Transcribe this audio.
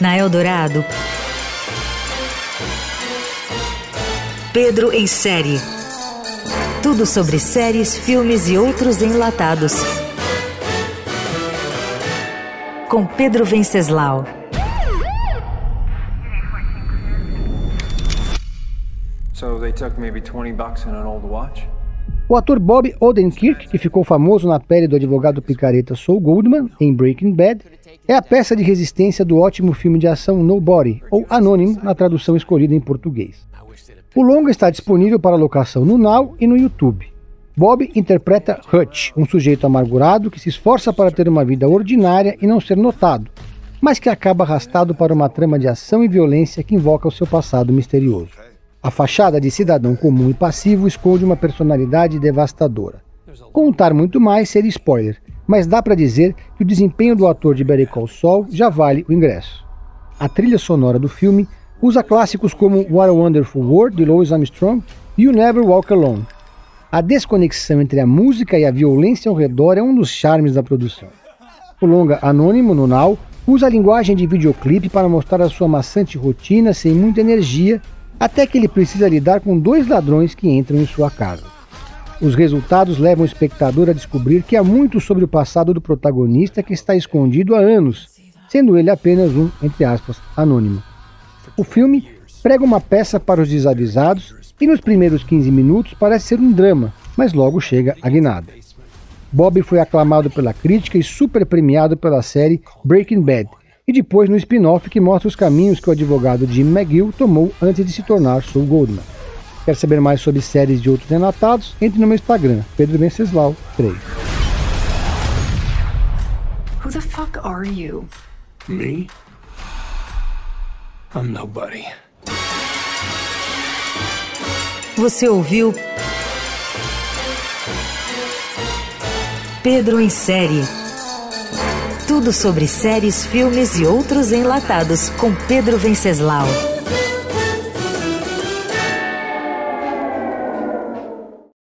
Na Eldorado, Pedro em série. Tudo sobre séries, filmes e outros enlatados. Com Pedro Venceslau. So they took maybe 20 bucks and an old watch? O ator Bob Odenkirk, que ficou famoso na pele do advogado picareta Saul Goldman em Breaking Bad, é a peça de resistência do ótimo filme de ação Nobody, ou Anônimo na tradução escolhida em português. O longa está disponível para locação no Now e no YouTube. Bob interpreta Hutch, um sujeito amargurado que se esforça para ter uma vida ordinária e não ser notado, mas que acaba arrastado para uma trama de ação e violência que invoca o seu passado misterioso. A fachada de cidadão comum e passivo esconde uma personalidade devastadora. Contar muito mais seria spoiler, mas dá para dizer que o desempenho do ator de Better Call Saul já vale o ingresso. A trilha sonora do filme usa clássicos como What a Wonderful World de Louis Armstrong e You Never Walk Alone. A desconexão entre a música e a violência ao redor é um dos charmes da produção. O longa Anônimo no Now usa a linguagem de videoclipe para mostrar a sua maçante rotina sem muita energia até que ele precisa lidar com dois ladrões que entram em sua casa. Os resultados levam o espectador a descobrir que há muito sobre o passado do protagonista que está escondido há anos, sendo ele apenas um, entre aspas, anônimo. O filme prega uma peça para os desavisados e nos primeiros 15 minutos parece ser um drama, mas logo chega a guinada. Bob foi aclamado pela crítica e super premiado pela série Breaking Bad, e depois no spin-off que mostra os caminhos que o advogado Jim McGill tomou antes de se tornar Saul Goldman. Quer saber mais sobre séries de outros enlatados? Entre no meu Instagram, Pedro Venceslau 3. Who the fuck are you? Me? I'm nobody. Você ouviu Pedro em série. Sobre séries, filmes e outros enlatados com Pedro Venceslau.